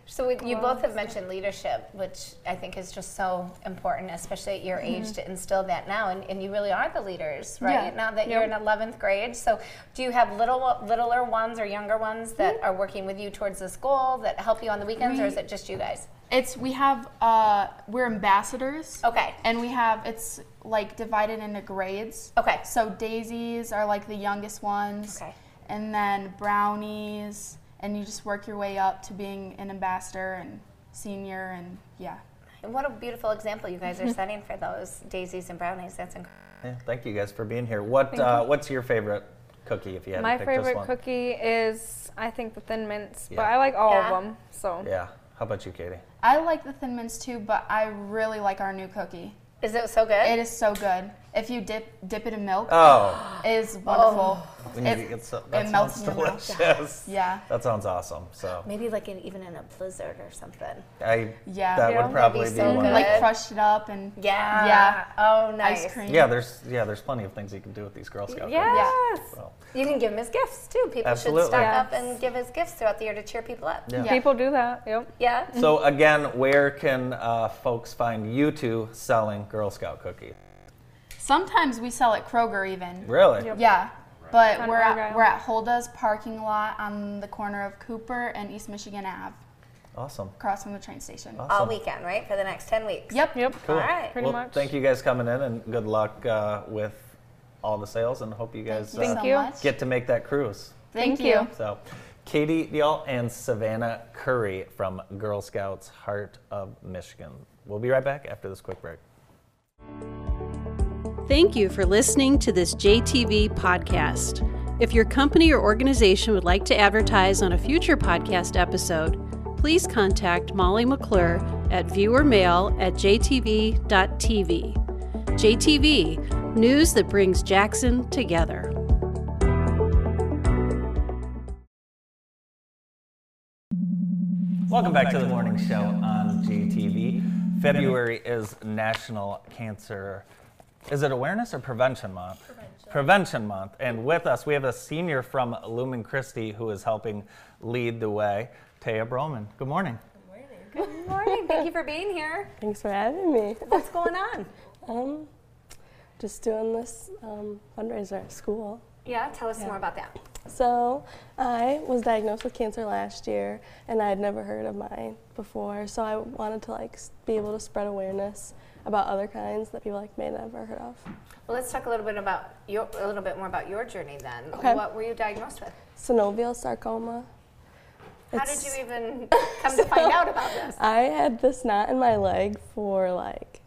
So we, you both have mentioned leadership, which I think is just so important, especially at your age, to instill that now. And, and you really are the leaders, right? Yeah. Now that you're in 11th grade. So do you have little, littler ones or younger ones that are working with you towards this goal that help you on the weekends, or is it just you guys? It's we have uh, we're ambassadors. Okay. And we have it's like divided into grades. Okay. So daisies are like the youngest ones. Okay. And then brownies, and you just work your way up to being an ambassador and senior, and yeah. And what a beautiful example you guys are setting for those daisies and brownies. That's incredible. Yeah, thank you guys for being here. What uh, What's your favorite cookie if you had My to pick just favorite one? cookie is, I think, the Thin Mints, but I like all Yeah. of them. So Yeah. How about you, Katie? I like the Thin Mints too, but I really like our new cookie. Is it so good? It is so good. If you dip dip it in milk, Oh, it is wonderful. we need It- to get some. it That melts sounds in your mouth. delicious. Yeah. That sounds awesome. So Maybe like in, even in a blizzard or something. I Yeah. that Yeah. would probably That'd be be so one. good. of- Like crushed it up and Yeah. Yeah. Oh, nice. ice cream. Yeah, there's yeah, there's plenty of things you can do with these Girl Scout Yes. cookies. So, You can give them as gifts too. People Absolutely. should stock Yes. up and give as gifts throughout the year to cheer people up. yeah. Yeah. people do that. Yep. Yeah. So again, where can uh, folks find you two selling Girl Scout cookies? Sometimes we sell at Kroger even. Really? Yep. Yeah. But On we're at, Argyle. we're at Holda's parking lot on the corner of Cooper and East Michigan Ave, Awesome. across from the train station. Awesome. All weekend, right? For the next 10 weeks. Yep. Yep. Cool. All right. Pretty well, much. thank you guys coming in, and good luck uh, with all the sales, and hope you guys Thank you uh, Thank so you. much. get to make that cruise. Thank, Thank you. you. So, Katie Deal and Savannah Curry from Girl Scouts Heart of Michigan. We'll be right back after this quick break. Thank you for listening to this JTV podcast. If your company or organization would like to advertise on a future podcast episode, please contact Molly McClure at viewermail at jtv.tv. JTV, news that brings Jackson together. Welcome back to the morning show on JTV. February is National Cancer. Is it awareness or prevention month? Prevention. Prevention month. And with us, we have a senior from Lumen Christi who is helping lead the way, Taya Broman. Good morning. Good morning. Good morning. Thank you for being here. Thanks for having me. What's going on? Um, just doing this um, fundraiser at school. Yeah, tell us more about that. So I was diagnosed with cancer last year, and I had never heard of mine before. So I wanted to like be able to spread awareness about other kinds that people like may never heard of. Well, let's talk a little bit about your, a little bit more about your journey then. Okay. What were you diagnosed with? Synovial sarcoma. How did you even come to find out about this? I had this knot in my leg for like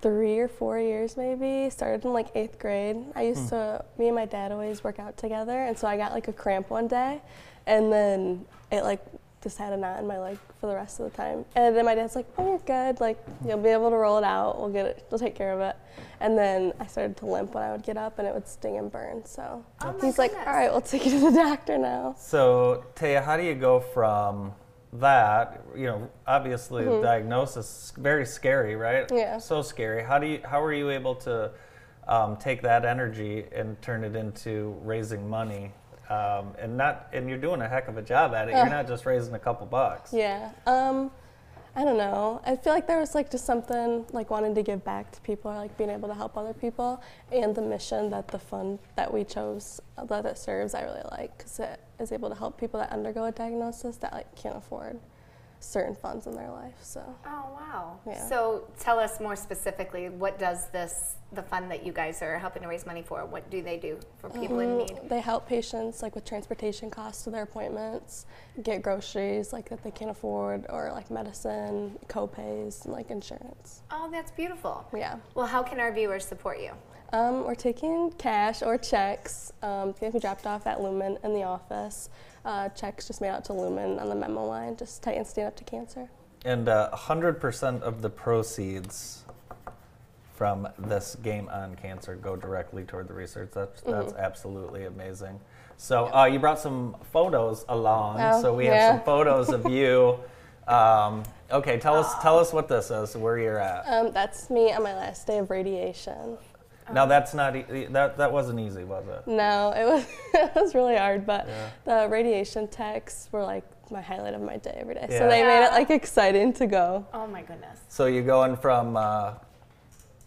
three or four years maybe. Started in like eighth grade. I used Hmm. to, me and my dad always work out together, and so I got like a cramp one day, and then it like just had a knot in my leg for the rest of the time. And then my dad's like, "Oh, you're good. Like you'll be able to roll it out. We'll get it. We'll take care of it." And then I started to limp when I would get up, and it would sting and burn. So Oh my he's like, "All right, we'll take you to the doctor now." So, Taya, how do you go from that? You know, obviously, the diagnosis very scary, right? Mm-hmm. Yeah. So scary. How do you? How are you able to um, take that energy and turn it into raising money? Um, and not, and you're doing a heck of a job at it. You're not just raising a couple bucks. Yeah. Um, I don't know. I feel like there was like just something like wanting to give back to people or like being able to help other people and the mission that the fund that we chose uh, that it serves I really like because it is able to help people that undergo a diagnosis that like can't afford certain funds in their life. So Oh wow! Yeah. So tell us more specifically, what does this the fund that you guys are helping to raise money for? What do they do for people in need? they help patients like with transportation costs to their appointments, get groceries like that they can't afford or like medicine, co-pays, and like insurance. Oh, that's beautiful. Yeah. Well, how can our viewers support you? Um, we're taking cash or checks. Um, they can be dropped off at Lumen in the office. Uh, checks just made out to Lumen on the memo line. Just Titan Stand Up to Cancer. And uh, 100% of the proceeds from this game on cancer go directly toward the research. That's, that's Mm-hmm. absolutely amazing. So uh, you brought some photos along. Oh, so we have some photos of you. Um, okay, tell us tell us what this is, where you're at. Um, that's me on my last day of radiation. Now that's not e- that that wasn't easy, was it? No, it was it was really hard, but Yeah. the radiation techs were like my highlight of my day every day. Yeah. So they made it like exciting to go. Oh my goodness. So you're going from uh,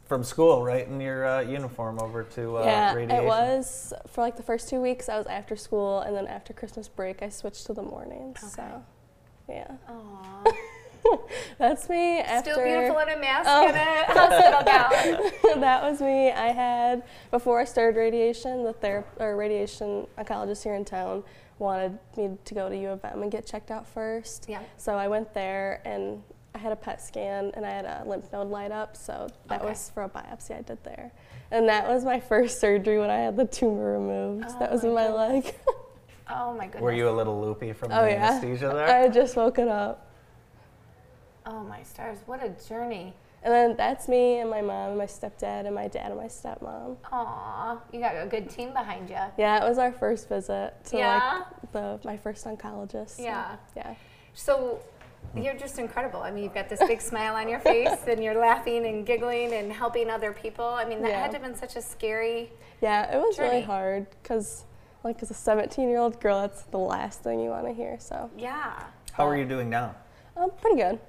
from school, right, in your uh, uniform over to uh, yeah, radiation. it was for like the first two weeks. I was after school, and then after Christmas break, I switched to the mornings. So, yeah, Aww. that's me. After Still beautiful in a mask Oh. and a hospital gown. that was me. I had before I started radiation, the therap- or radiation oncologist here in town wanted me to go to U of M and get checked out first. Yeah. So I went there and I had a PET scan and I had a lymph node light up. So that Okay. was for a biopsy I did there. And that was my first surgery when I had the tumor removed. Oh that was my in my leg. Oh my goodness. Were you a little loopy from oh the yeah. anesthesia there? I had just woken up. Oh my stars! What a journey. And then that's me and my mom and my stepdad and my dad and my stepmom. Aw, you got a good team behind you. Yeah, it was our first visit to Yeah? like the my first oncologist. so, Yeah. Yeah. So you're just incredible. I mean, you've got this big smile on your face, and you're laughing and giggling and helping other people. I mean, that Yeah. had to have been such a scary. Yeah, it was Journey. really hard because like as a 17 year old girl, that's the last thing you want to hear. So Yeah. How are you doing now? um, pretty good.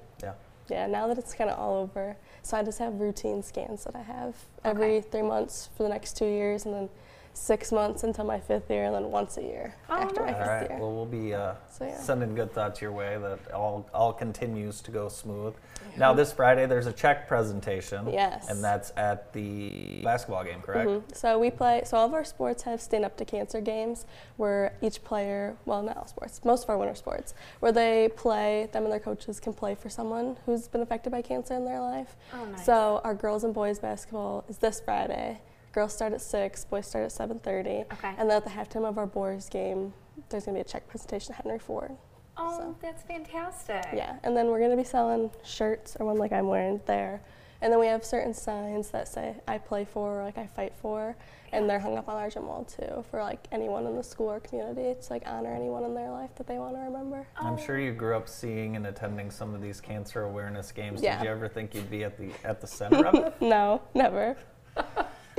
Yeah. Now that it's kind of all over. So I just have routine scans that I have every three months for the next two years, and then six months until my fifth year, and then once a year Oh, after my nice. All fifth right. year. Well, we'll be uh, So, yeah. sending good thoughts your way that all all continues to go smooth. Now this Friday there's a check presentation. Yes. And that's at the basketball game, correct? Mhm. So we play. So all of our sports have stand up to cancer games, where each player, well, not all sports, most of our winter sports, where they play. Them and their coaches can play for someone who's been affected by cancer in their life. Oh, nice. So our girls and boys basketball is this Friday. Girls start at six, boys start at seven thirty. Okay. And then at the halftime of our boys game, there's gonna be a check presentation at Henry Ford. Oh, So- that's fantastic. Yeah, and then we're gonna be selling shirts or one like I'm wearing there. And then we have certain signs that say I play for or like I fight for, and they're hung up on our gym wall too for like anyone in the school or community to like honor anyone in their life that they want to remember. I'm sure oh. you grew up seeing and attending some of these cancer awareness games. Yeah. Did you ever think you'd be at the at the center of it? No, never.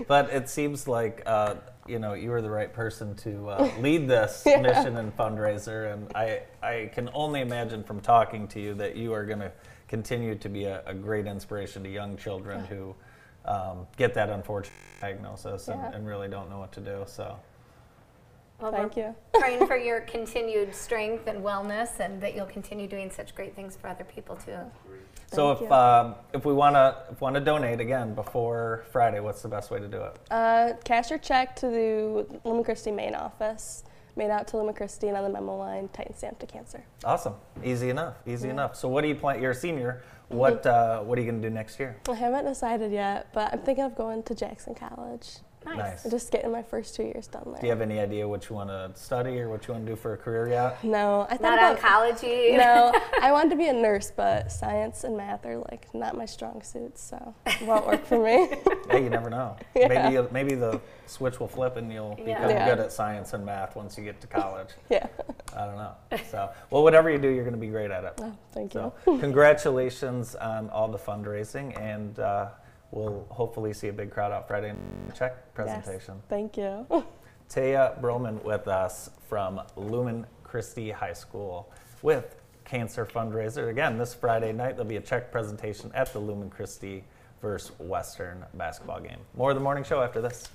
But it seems like uh, you know you were the right person to uh, lead this Yeah. mission and fundraiser, and I I can only imagine from talking to you that you are going to continue to be a, a great inspiration to young children who um, get that unfortunate diagnosis and, Yeah. and really don't know what to do. So Well, Thank you. praying for your continued strength and wellness, and that you'll continue doing such great things for other people too. So if um, if we want to if want to donate again before Friday, what's the best way to do it? Uh, cash or check to the Lumen Christi main office, made out to Lumen Christi and on the memo line, Titan Stamp to Cancer. Awesome. Easy enough. Easy enough. So what do you plan? You're a senior. What uh, What are you going to do next year? I haven't decided yet, but I'm thinking of going to Jackson College. Nice. and Just getting my first two years done there. Do you have any idea what you want to study or what you want to do for a career yet? No, I thought Not about oncology. No, I wanted to be a nurse, but science and math are like not my strong suits, so it won't work for me. Hey, you never know. Yeah. Maybe you'll- maybe the switch will flip and you'll Yeah. become Yeah. good at science and math once you get to college. yeah. I don't know. So, well, whatever you do, you're going to be great at it. Oh, thank So, you. congratulations on all the fundraising, and uh, we'll hopefully see a big crowd out Friday in the check presentation. Yes, thank you. Taya Broman with us from Lumen Christi High School with cancer fundraiser. Again, this Friday night there'll be a check presentation at the Lumen Christi versus Western basketball game. More of the morning show after this.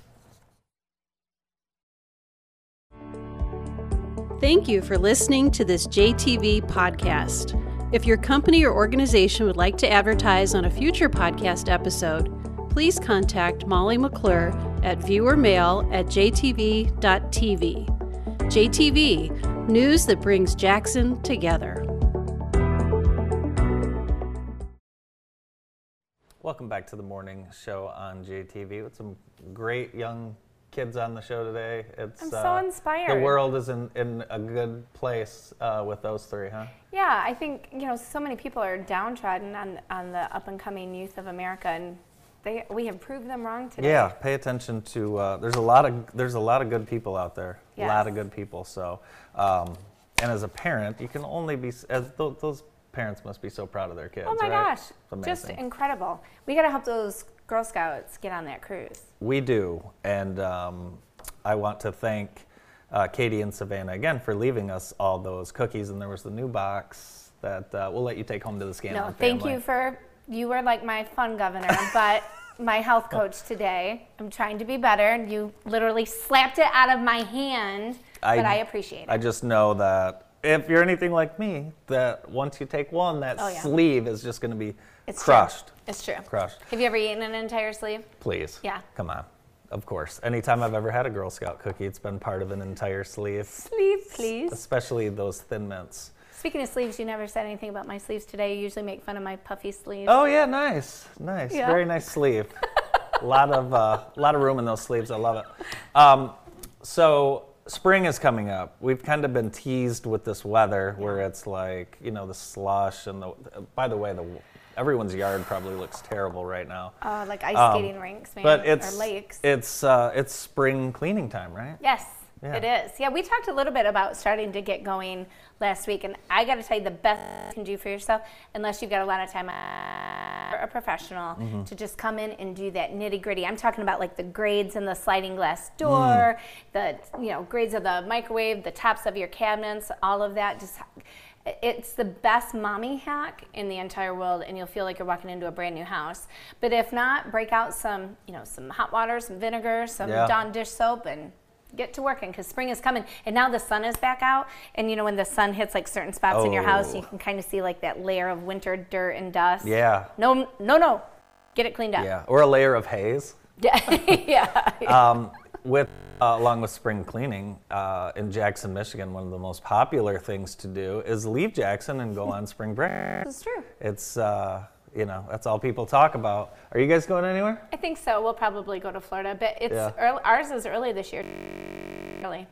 Thank you for listening to this JTV podcast. If your company or organization would like to advertise on a future podcast episode, please contact Molly McClure at viewermail at jtv.tv. JTV, news that brings Jackson together. Welcome back to the morning show on JTV with some great young kids on the show today. It's I'm so inspired. The world is in, in a good place uh, with those three, huh? Yeah, I think you know so many people are downtrodden on on the up and coming youth of America, and they we have proved them wrong today. Yeah, pay attention to. Uh, there's a lot of there's a lot of good people out there. A lot of good people. So, um, and as a parent, you can only be as th- those parents must be so proud of their kids. Oh my right? gosh, just incredible. We got to help those Girl Scouts get on that cruise. We do, and um, I want to thank uh, Katie and Savannah again for leaving us all those cookies. And there was the new box that uh, we'll let you take home to the Scanlon No, thank family. you for you were like my fun governor, but my health coach today. I'm trying to be better, and you literally slapped it out of my hand. but I appreciate it. I just know that if you're anything like me, that once you take one, that Oh, yeah. sleeve is just going to be It's true. crushed. it's true. Crushed. Have you ever eaten an entire sleeve? Please. Yeah. Come on. Of course. Anytime I've ever had a Girl Scout cookie, it's been part of an entire sleeve, Sleeve, please. especially those thin mints. Speaking of sleeves, you never said anything about my sleeves today. You usually make fun of my puffy sleeves. Oh yeah, nice, nice, Yeah. very nice sleeve. a lot of uh, lot of room in those sleeves. I love it. Um, so spring is coming up. We've kind of been teased with this weather, where it's like you know the slush and the. By the way, the everyone's yard probably looks terrible right now. Uh, like ice Um, skating rinks, man, But it's or lakes. it's uh, it's spring cleaning time, right? Yes, Yeah. it is. Yeah, we talked a little bit about starting to get going last week, and I got to tell you, the best you can do for yourself, unless you've got a lot of time, uh, a professional, Mm-hmm. to just come in and do that nitty gritty. I'm talking about like the grades in the sliding glass door, Mm. the you know grades of the microwave, the tops of your cabinets, all of that. Just it's the best mommy hack in the entire world and you'll feel like you're walking into a brand new house but if not break out some you know some hot water some vinegar some Yeah. dawn dish soap and get to working because spring is coming and now the sun is back out and you know when the sun hits like certain spots in your house Oh. you can kind of see like that layer of winter dirt and dust Yeah. no no no get it cleaned up Yeah, or a layer of haze. yeah um, with uh, along with spring cleaning uh, in Jackson, Michigan, one of the most popular things to do is leave Jackson and go on spring break. it's true It's uh, you know that's all people talk about. Are you guys going anywhere? i think so we'll probably go to florida but it's Yeah. early, ours is early this year early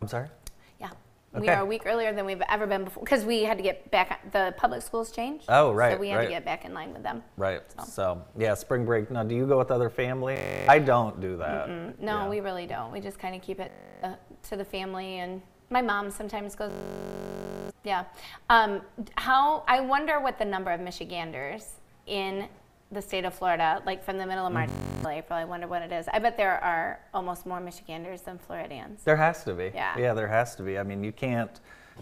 I'm sorry. Yeah. We are a week earlier than we've ever been before because we had to get back. The public schools changed. Oh, right, So we had right. to get back in line with them. Right. So yeah, spring break. Now, do you go with other family? I don't do that. No, Yeah. we really don't. We just kind of keep it uh, to the family, and my mom sometimes goes. Yeah. Um, how I wonder what the number of Michiganders in the state of Florida, like from the middle of March to April. I wonder what it is. I bet there are almost more Michiganders than Floridians. There has to be. Yeah. Yeah, there has to be. I mean, you can't.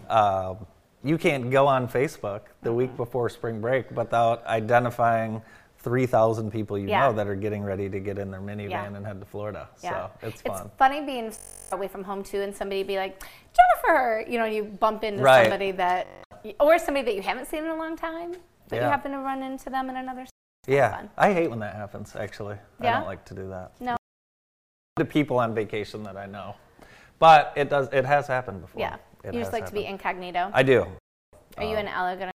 Um, you can't go on Facebook the week Mm-hmm. before spring break without identifying 3,000 people you Yeah. know that are getting ready to get in their minivan Yeah. and head to Florida. Yeah. So it's fun. It's funny being away from home too, and somebody be like, Jennifer, you know, you bump into Right. somebody that, or somebody that you haven't seen in a long time, but you happen to run into them in another. Yeah. fun. I hate when that happens, actually. I don't like to do that. No. To people on vacation that I know. But it does. It has happened before. Yeah, It you just like to be incognito. I do. Are you um, and Ella gonna?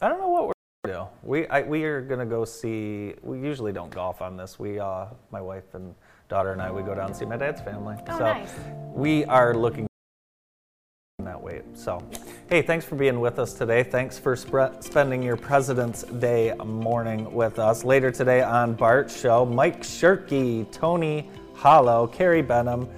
I don't know what we're gonna do. We I, we are gonna go see. We usually don't golf on this. We uh, my wife and daughter and I we go down and see my dad's family. Oh, so nice. we are looking So, hey, thanks for being with us today. Thanks for spending your President's Day morning with us. Later today on Bart's show, Mike Shirkey, Tony Hollow, Carrie Benham,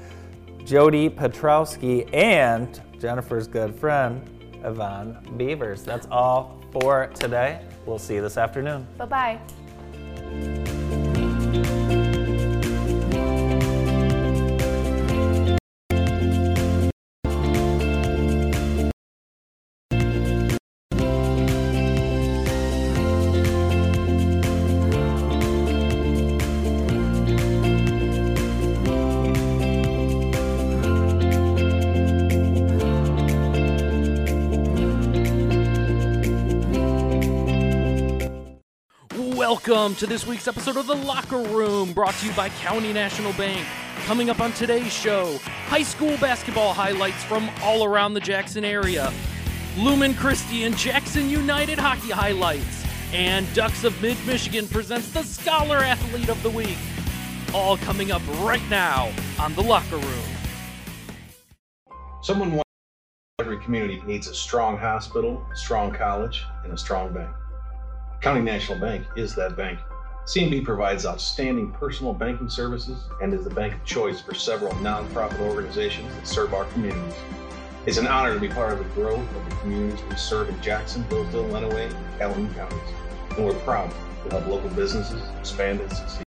Jody Petrowski, and Jennifer's good friend, Yvonne Beavers. That's all for today. We'll see you this afternoon. Bye bye. Welcome to this week's episode of The Locker Room, brought to you by County National Bank. Coming up on today's show, high school basketball highlights from all around the Jackson area, Lumen Christi and Jackson United hockey highlights, and Ducks of Mid Michigan presents the Scholar Athlete of the Week. All coming up right now on The Locker Room. Someone wants every community needs a strong hospital, a strong college, and a strong bank. County National Bank is that bank. CNB provides outstanding personal banking services and is the bank of choice for several nonprofit organizations that serve our communities. It's an honor to be part of the growth of the communities we serve in Jackson, Hillsdale, Lenawee, and Calhoun counties. And we're proud to help local businesses expand and succeed.